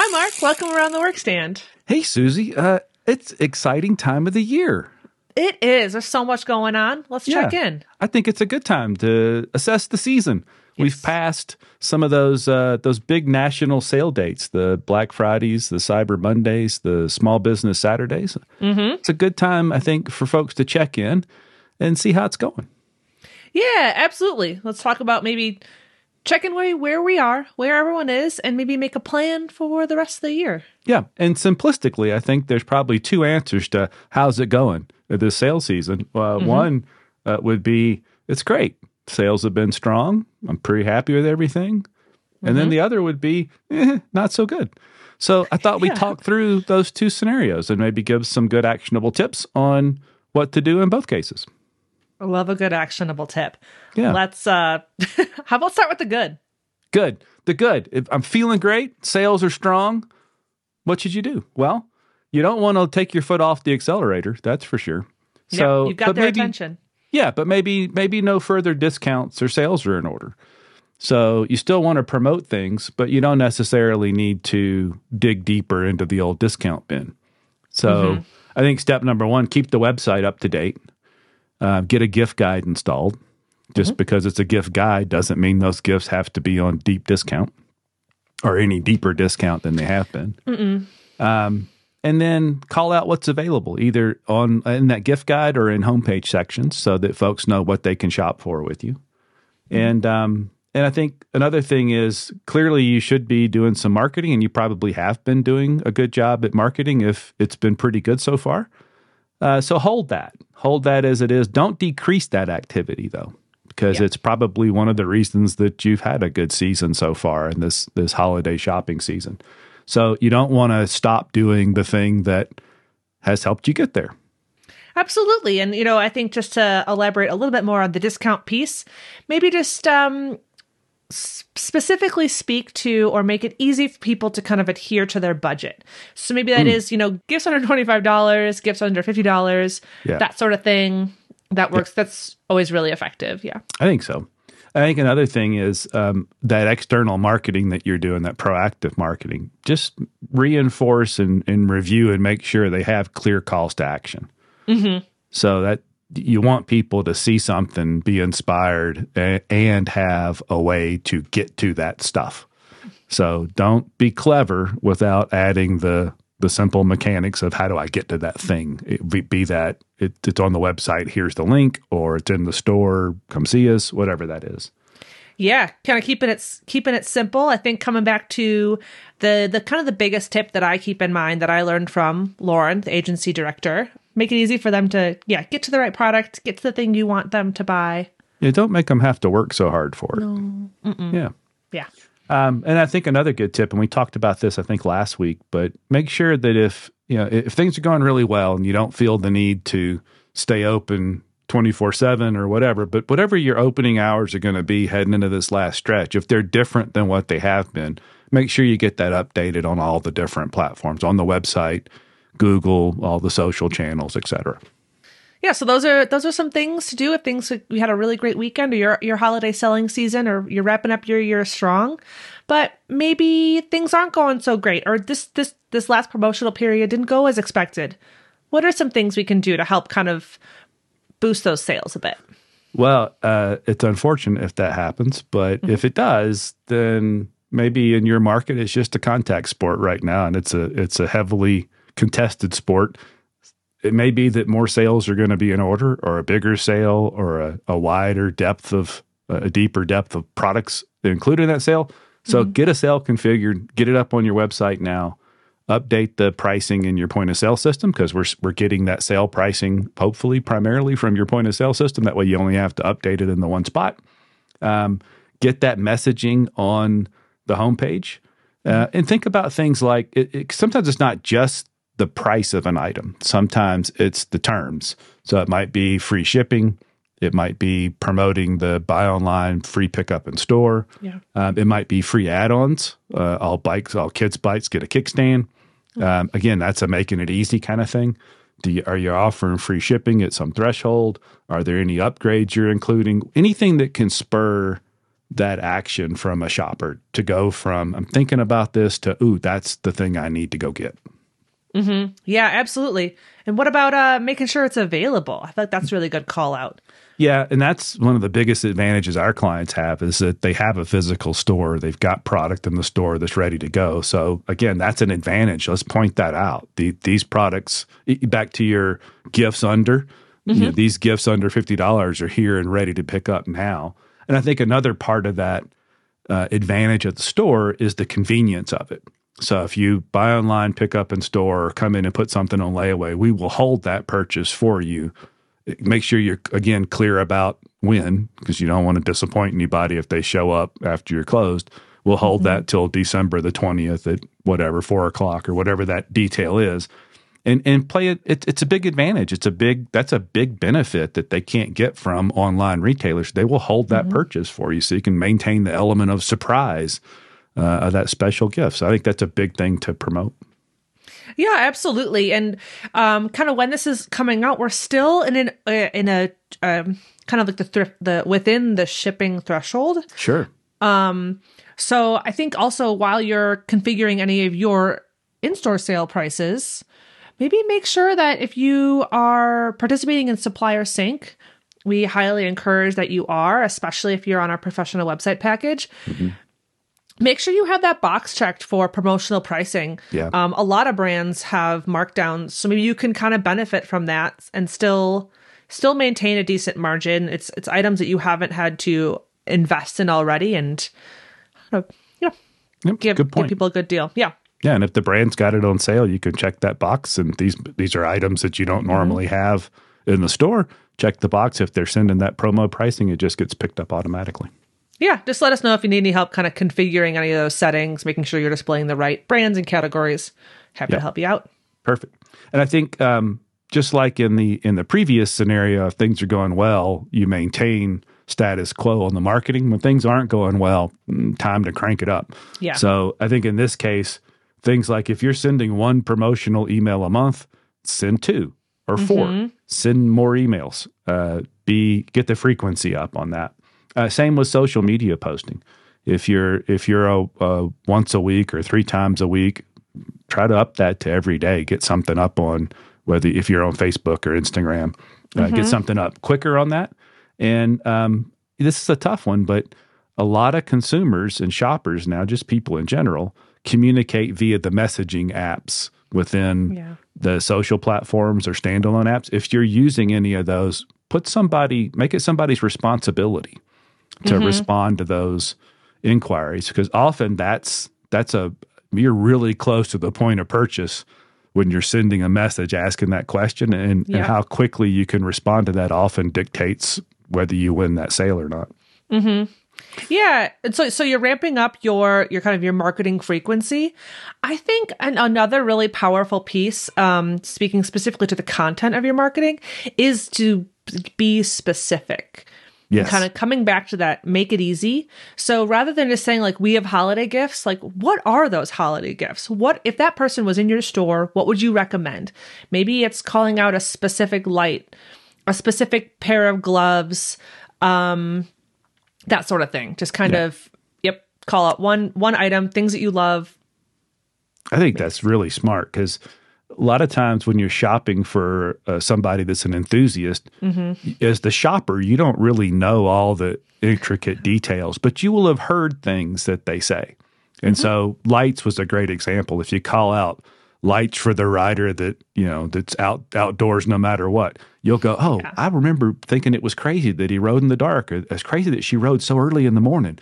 Hi, Mark. Welcome around the workstand. Hey, Susie. Uh, it's exciting time of the year. It is. There's so much going on. Let's check in. I think it's a good time to assess the season. We've passed some of those uh, those big national sale dates: the Black Fridays, the Cyber Mondays, the Small Business Saturdays. Mm-hmm. It's a good time, I think, for folks to check in and see how it's going. Yeah, absolutely. Let's talk about maybe checking where, where we are, where everyone is, and maybe make a plan for the rest of the year. Yeah, and simplistically, I think there's probably two answers to how's it going this sales season. Uh, One uh, would be it's great. Sales have been strong. I'm pretty happy with everything. And then the other would be eh, not so good. So I thought we'd talk through those two scenarios and maybe give some good actionable tips on what to do in both cases. I love a good actionable tip. Yeah. Let's, uh, how about start with the good? Good. The good. If I'm feeling great, sales are strong. What should you do? Well, you don't want to take your foot off the accelerator, that's for sure. So yep, you've got but their maybe, attention. Yeah, but maybe maybe no further discounts or sales are in order. So you still want to promote things, but you don't necessarily need to dig deeper into the old discount bin. So Mm-hmm. I think step number one: keep the website up to date. Uh, get a gift guide installed. Just Mm-hmm. because it's a gift guide doesn't mean those gifts have to be on deep discount or any deeper discount than they have been. Um, and then call out what's available either on in that gift guide or in homepage sections so that folks know what they can shop for with you. And um, and I think another thing is clearly you should be doing some marketing, and you probably have been doing a good job at marketing if it's been pretty good so far. Uh, so hold that, hold that as it is. Don't decrease that activity though, because Yeah. it's probably one of the reasons that you've had a good season so far in this this holiday shopping season. So you don't want to stop doing the thing that has helped you get there. Absolutely. And, you know, I think just to elaborate a little bit more on the discount piece, maybe just um, specifically speak to or make it easy for people to kind of adhere to their budget. So maybe that is, you know, gifts under $25, gifts under $50, Yeah. that sort of thing. That works. That's always really effective. Yeah. I think so. I think another thing is um, that external marketing that you're doing, that proactive marketing, just reinforce and, and review and make sure they have clear calls to action. So that you want people to see something, be inspired, and have a way to get to that stuff. So don't be clever without adding the the simple mechanics of how do I get to that thing. It, be, be that it, it's on the website, here's the link, or it's in the store, come see us, whatever that is. Yeah, kind of keeping it keeping it simple. I think coming back to the the kind of the biggest tip that I keep in mind that I learned from Lauren, the agency director, make it easy for them to yeah get to the right product, get to the thing you want them to buy. Yeah, don't make them have to work so hard for it. no. Yeah. Yeah, Um, and I think another good tip, and we talked about this, I think last week, but make sure that if you know if things are going really well and you don't feel the need to stay open twenty four seven or whatever, but whatever your opening hours are going to be heading into this last stretch, if they're different than what they have been, make sure you get that updated on all the different platforms on the website, Google, all the social channels, etc. yeah. So those are those are some things to do if things we had a really great weekend or your your holiday selling season or you're wrapping up your year strong, but maybe things aren't going so great or this this this last promotional period didn't go as expected. What are some things we can do to help kind of boost those sales a bit? Well, uh, it's unfortunate if that happens, but if it does, then maybe in your market it's just a contact sport right now, and it's a it's a heavily contested sport. It may be that more sales are going to be in order, or a bigger sale, or a, a wider depth of a deeper depth of products included in that sale. So get a sale configured, get it up on your website now. Update the pricing in your point of sale system because we're we're getting that sale pricing hopefully primarily from your point of sale system. That way you only have to update it in the one spot. Um, get that messaging on the homepage, uh, and think about things like it, it, sometimes it's not just the price of an item. Sometimes it's the terms. So it might be free shipping. It might be promoting the buy online, free pickup in store. Yeah. Um, it might be free add-ons. Uh, all bikes, all kids' bikes get a kickstand. Um, again, that's a making it easy kind of thing. Do you, are you offering free shipping at some threshold? Are there any upgrades you're including? Anything that can spur that action from a shopper to go from I'm thinking about this to ooh that's the thing I need to go get. Mm-hmm. Yeah, absolutely. And what about uh, making sure it's available? I feel like that's a really good call out. Yeah, and that's one of the biggest advantages our clients have is that they have a physical store. They've got product in the store that's ready to go. So again, that's an advantage. Let's point that out. The, these products, back to your gifts under, mm-hmm. you know, these gifts under fifty dollars are here and ready to pick up now. And I think another part of that uh, advantage at the store is the convenience of it. So if you buy online, pick up in store, or come in and put something on layaway, we will hold that purchase for you. Make sure you're again clear about when, because you don't want to disappoint anybody if they show up after you're closed. We'll hold mm-hmm. that till December the twentieth at whatever four o'clock or whatever that detail is, and and play it, it. It's a big advantage. It's a big that's a big benefit that they can't get from online retailers. They will hold that mm-hmm. purchase for you, so you can maintain the element of surprise uh, that special gift. So I think that's a big thing to promote. Yeah, absolutely. And um, kind of when this is coming out, we're still in an uh, in a um, kind of like the thrift the within the shipping threshold. Sure. Um, so I think also while you're configuring any of your in-store sale prices, maybe make sure that if you are participating in supplier sync, we highly encourage that you are, especially if you're on our professional website package. Mm-hmm make sure you have that box checked for promotional pricing. Yeah. Um, a lot of brands have markdowns, so maybe you can kind of benefit from that and still still maintain a decent margin. It's it's items that you haven't had to invest in already, and you know, yep, give, give people a good deal. Yeah. Yeah, and if the brand's got it on sale, you can check that box. And these these are items that you don't mm-hmm. normally mm-hmm. have in the store. Check the box. If they're sending that promo pricing, it just gets picked up automatically. Yeah, just let us know if you need any help kind of configuring any of those settings, making sure you're displaying the right brands and categories. Happy to help you out. Perfect. And I think um, just like in the in the previous scenario, if things are going well, you maintain status quo on the marketing. When things aren't going well, mm, time to crank it up. Yeah. So I think in this case, things like if you're sending one promotional email a month, send two or 4 mm-hmm. Send more emails. Uh, be get the frequency up on that. Uh, same with social media posting. If you're if you're a, a, once a week or three times a week, try to up that to every day. Get something up on whether if you're on Facebook or Instagram, uh, mm-hmm. get something up quicker on that. And um, this is a tough one, but a lot of consumers and shoppers now, just people in general, communicate via the messaging apps within yeah. the social platforms or standalone apps. If you're using any of those, put somebody, make it somebody's responsibility to mm-hmm. respond to those inquiries because often that's that's a you're really close to the point of purchase when you're sending a message asking that question and, yeah. and how quickly you can respond to that often dictates whether you win that sale or not. Mm-hmm. Yeah, so so you're ramping up your your kind of your marketing frequency. I think an, another really powerful piece, um, speaking specifically to the content of your marketing, is to be specific. Yes. Kind of coming back to that, make it easy. So rather than just saying like we have holiday gifts, like what are those holiday gifts? What if that person was in your store, what would you recommend? Maybe it's calling out a specific light, a specific pair of gloves, um that sort of thing. Just kind yeah. of yep, call out one one item, things that you love. I think that's really smart cuz a lot of times when you're shopping for uh, somebody that's an enthusiast, mm-hmm. as the shopper, you don't really know all the intricate details, but you will have heard things that they say. And mm-hmm. so lights was a great example. If you call out lights for the rider that, you know, that's out outdoors no matter what, you'll go, Oh, yeah. I remember thinking it was crazy that he rode in the dark, or it's crazy that she rode so early in the morning.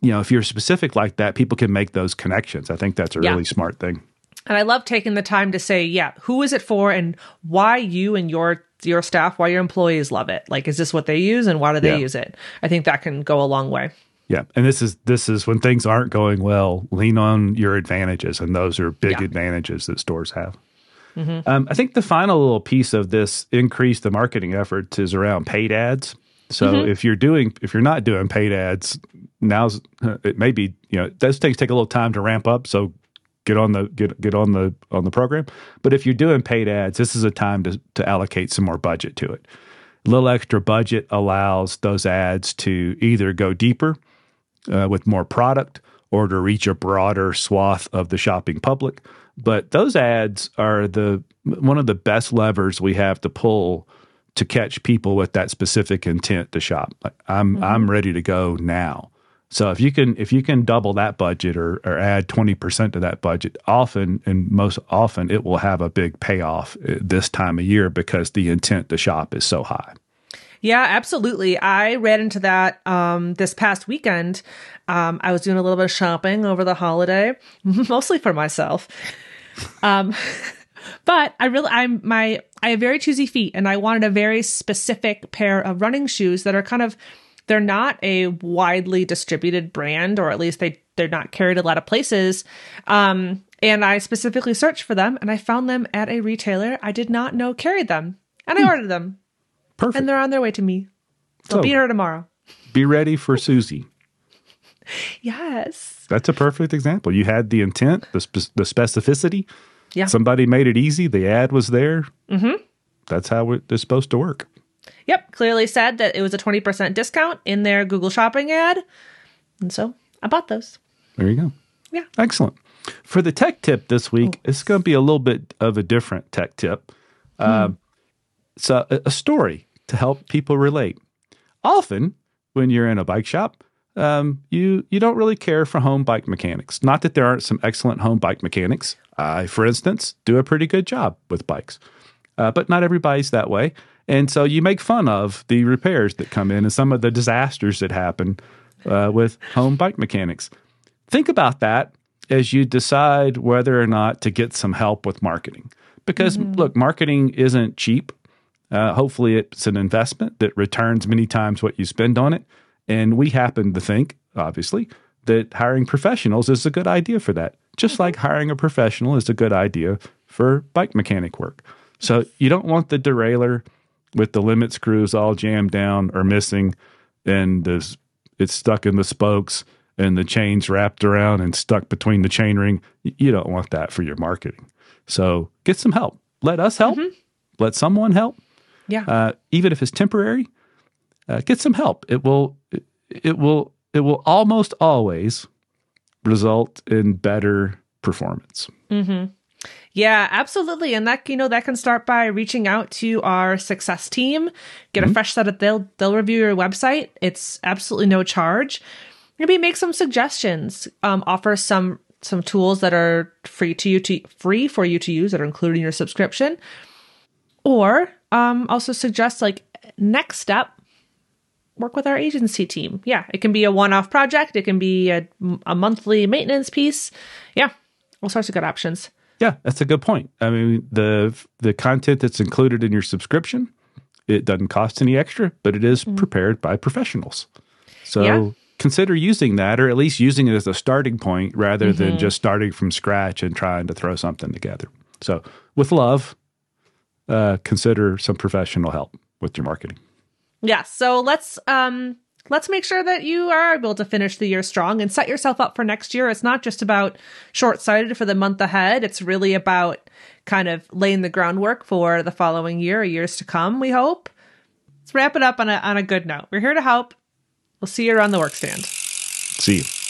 You know, if you're specific like that, people can make those connections. I think that's a yeah. really smart thing. And I love taking the time to say, yeah, who is it for and why you and your your staff, why your employees love it. Like is this what they use and why do they yeah. use it? I think that can go a long way. Yeah. And this is this is when things aren't going well, lean on your advantages and those are big yeah. advantages that stores have. Mm-hmm. Um, I think the final little piece of this increase the marketing efforts is around paid ads. So mm-hmm. if you're doing if you're not doing paid ads, now's it may be you know those things take a little time to ramp up. So get on the get get on the on the program. But if you're doing paid ads, this is a time to to allocate some more budget to it. A little extra budget allows those ads to either go deeper uh, with more product or to reach a broader swath of the shopping public. But those ads are the one of the best levers we have to pull to catch people with that specific intent to shop. Like I'm mm-hmm. I'm ready to go now. So if you can if you can double that budget or, or add 20% to that budget, often and most often it will have a big payoff uh, this time of year because the intent to shop is so high. Yeah, absolutely. I ran into that um, this past weekend. Um, I was doing a little bit of shopping over the holiday, mostly for myself. Um, but I really, I'm my, I have very choosy feet, and I wanted a very specific pair of running shoes that are kind of, they're not a widely distributed brand, or at least they they're not carried a lot of places. Um, and I specifically searched for them, and I found them at a retailer I did not know carried them, and I hmm. ordered them. Perfect. And they're on their way to me. So, so be here tomorrow. Be ready for Susie. yes. That's a perfect example. You had the intent, the, spe- the specificity. Yeah. Somebody made it easy. The ad was there. Mm-hmm. That's how it's supposed to work. Yep. Clearly said that it was a 20% discount in their Google Shopping ad. And so I bought those. There you go. Yeah. Excellent. For the tech tip this week, oh. it's going to be a little bit of a different tech tip. Hmm. Um, so a, a story to help people relate. Often, when you're in a bike shop, um, you you don't really care for home bike mechanics. Not that there aren't some excellent home bike mechanics. I, for instance, do a pretty good job with bikes, uh, but not everybody's that way. And so you make fun of the repairs that come in and some of the disasters that happen uh, with home bike mechanics. Think about that as you decide whether or not to get some help with marketing. Because mm-hmm. look, marketing isn't cheap. Uh, hopefully, it's an investment that returns many times what you spend on it. And we happen to think, obviously, that hiring professionals is a good idea for that, just like hiring a professional is a good idea for bike mechanic work. So you don't want the derailleur with the limit screws all jammed down or missing, and this, it's stuck in the spokes and the chains wrapped around and stuck between the chainring. You don't want that for your marketing. So get some help. Let us help. Mm-hmm. Let someone help. Yeah. Uh, even if it's temporary, uh, get some help. It will. It, it will. It will almost always result in better performance. Mm-hmm. Yeah, absolutely. And that you know that can start by reaching out to our success team, get mm-hmm. a fresh set of they'll they'll review your website. It's absolutely no charge. Maybe make some suggestions. Um, offer some some tools that are free to you to free for you to use that are included in your subscription. Or um, also suggest like next step work with our agency team. Yeah, it can be a one-off project. It can be a, a monthly maintenance piece. Yeah, all sorts of good options. Yeah, that's a good point. I mean, the the content that's included in your subscription, it doesn't cost any extra, but it is mm. prepared by professionals. So yeah. consider using that, or at least using it as a starting point, rather mm-hmm. than just starting from scratch and trying to throw something together. So, with love, uh, consider some professional help with your marketing. Yeah. So let's um let's make sure that you are able to finish the year strong and set yourself up for next year. It's not just about short sighted for the month ahead. It's really about kind of laying the groundwork for the following year or years to come, we hope. Let's wrap it up on a on a good note. We're here to help. We'll see you around the work stand. See you.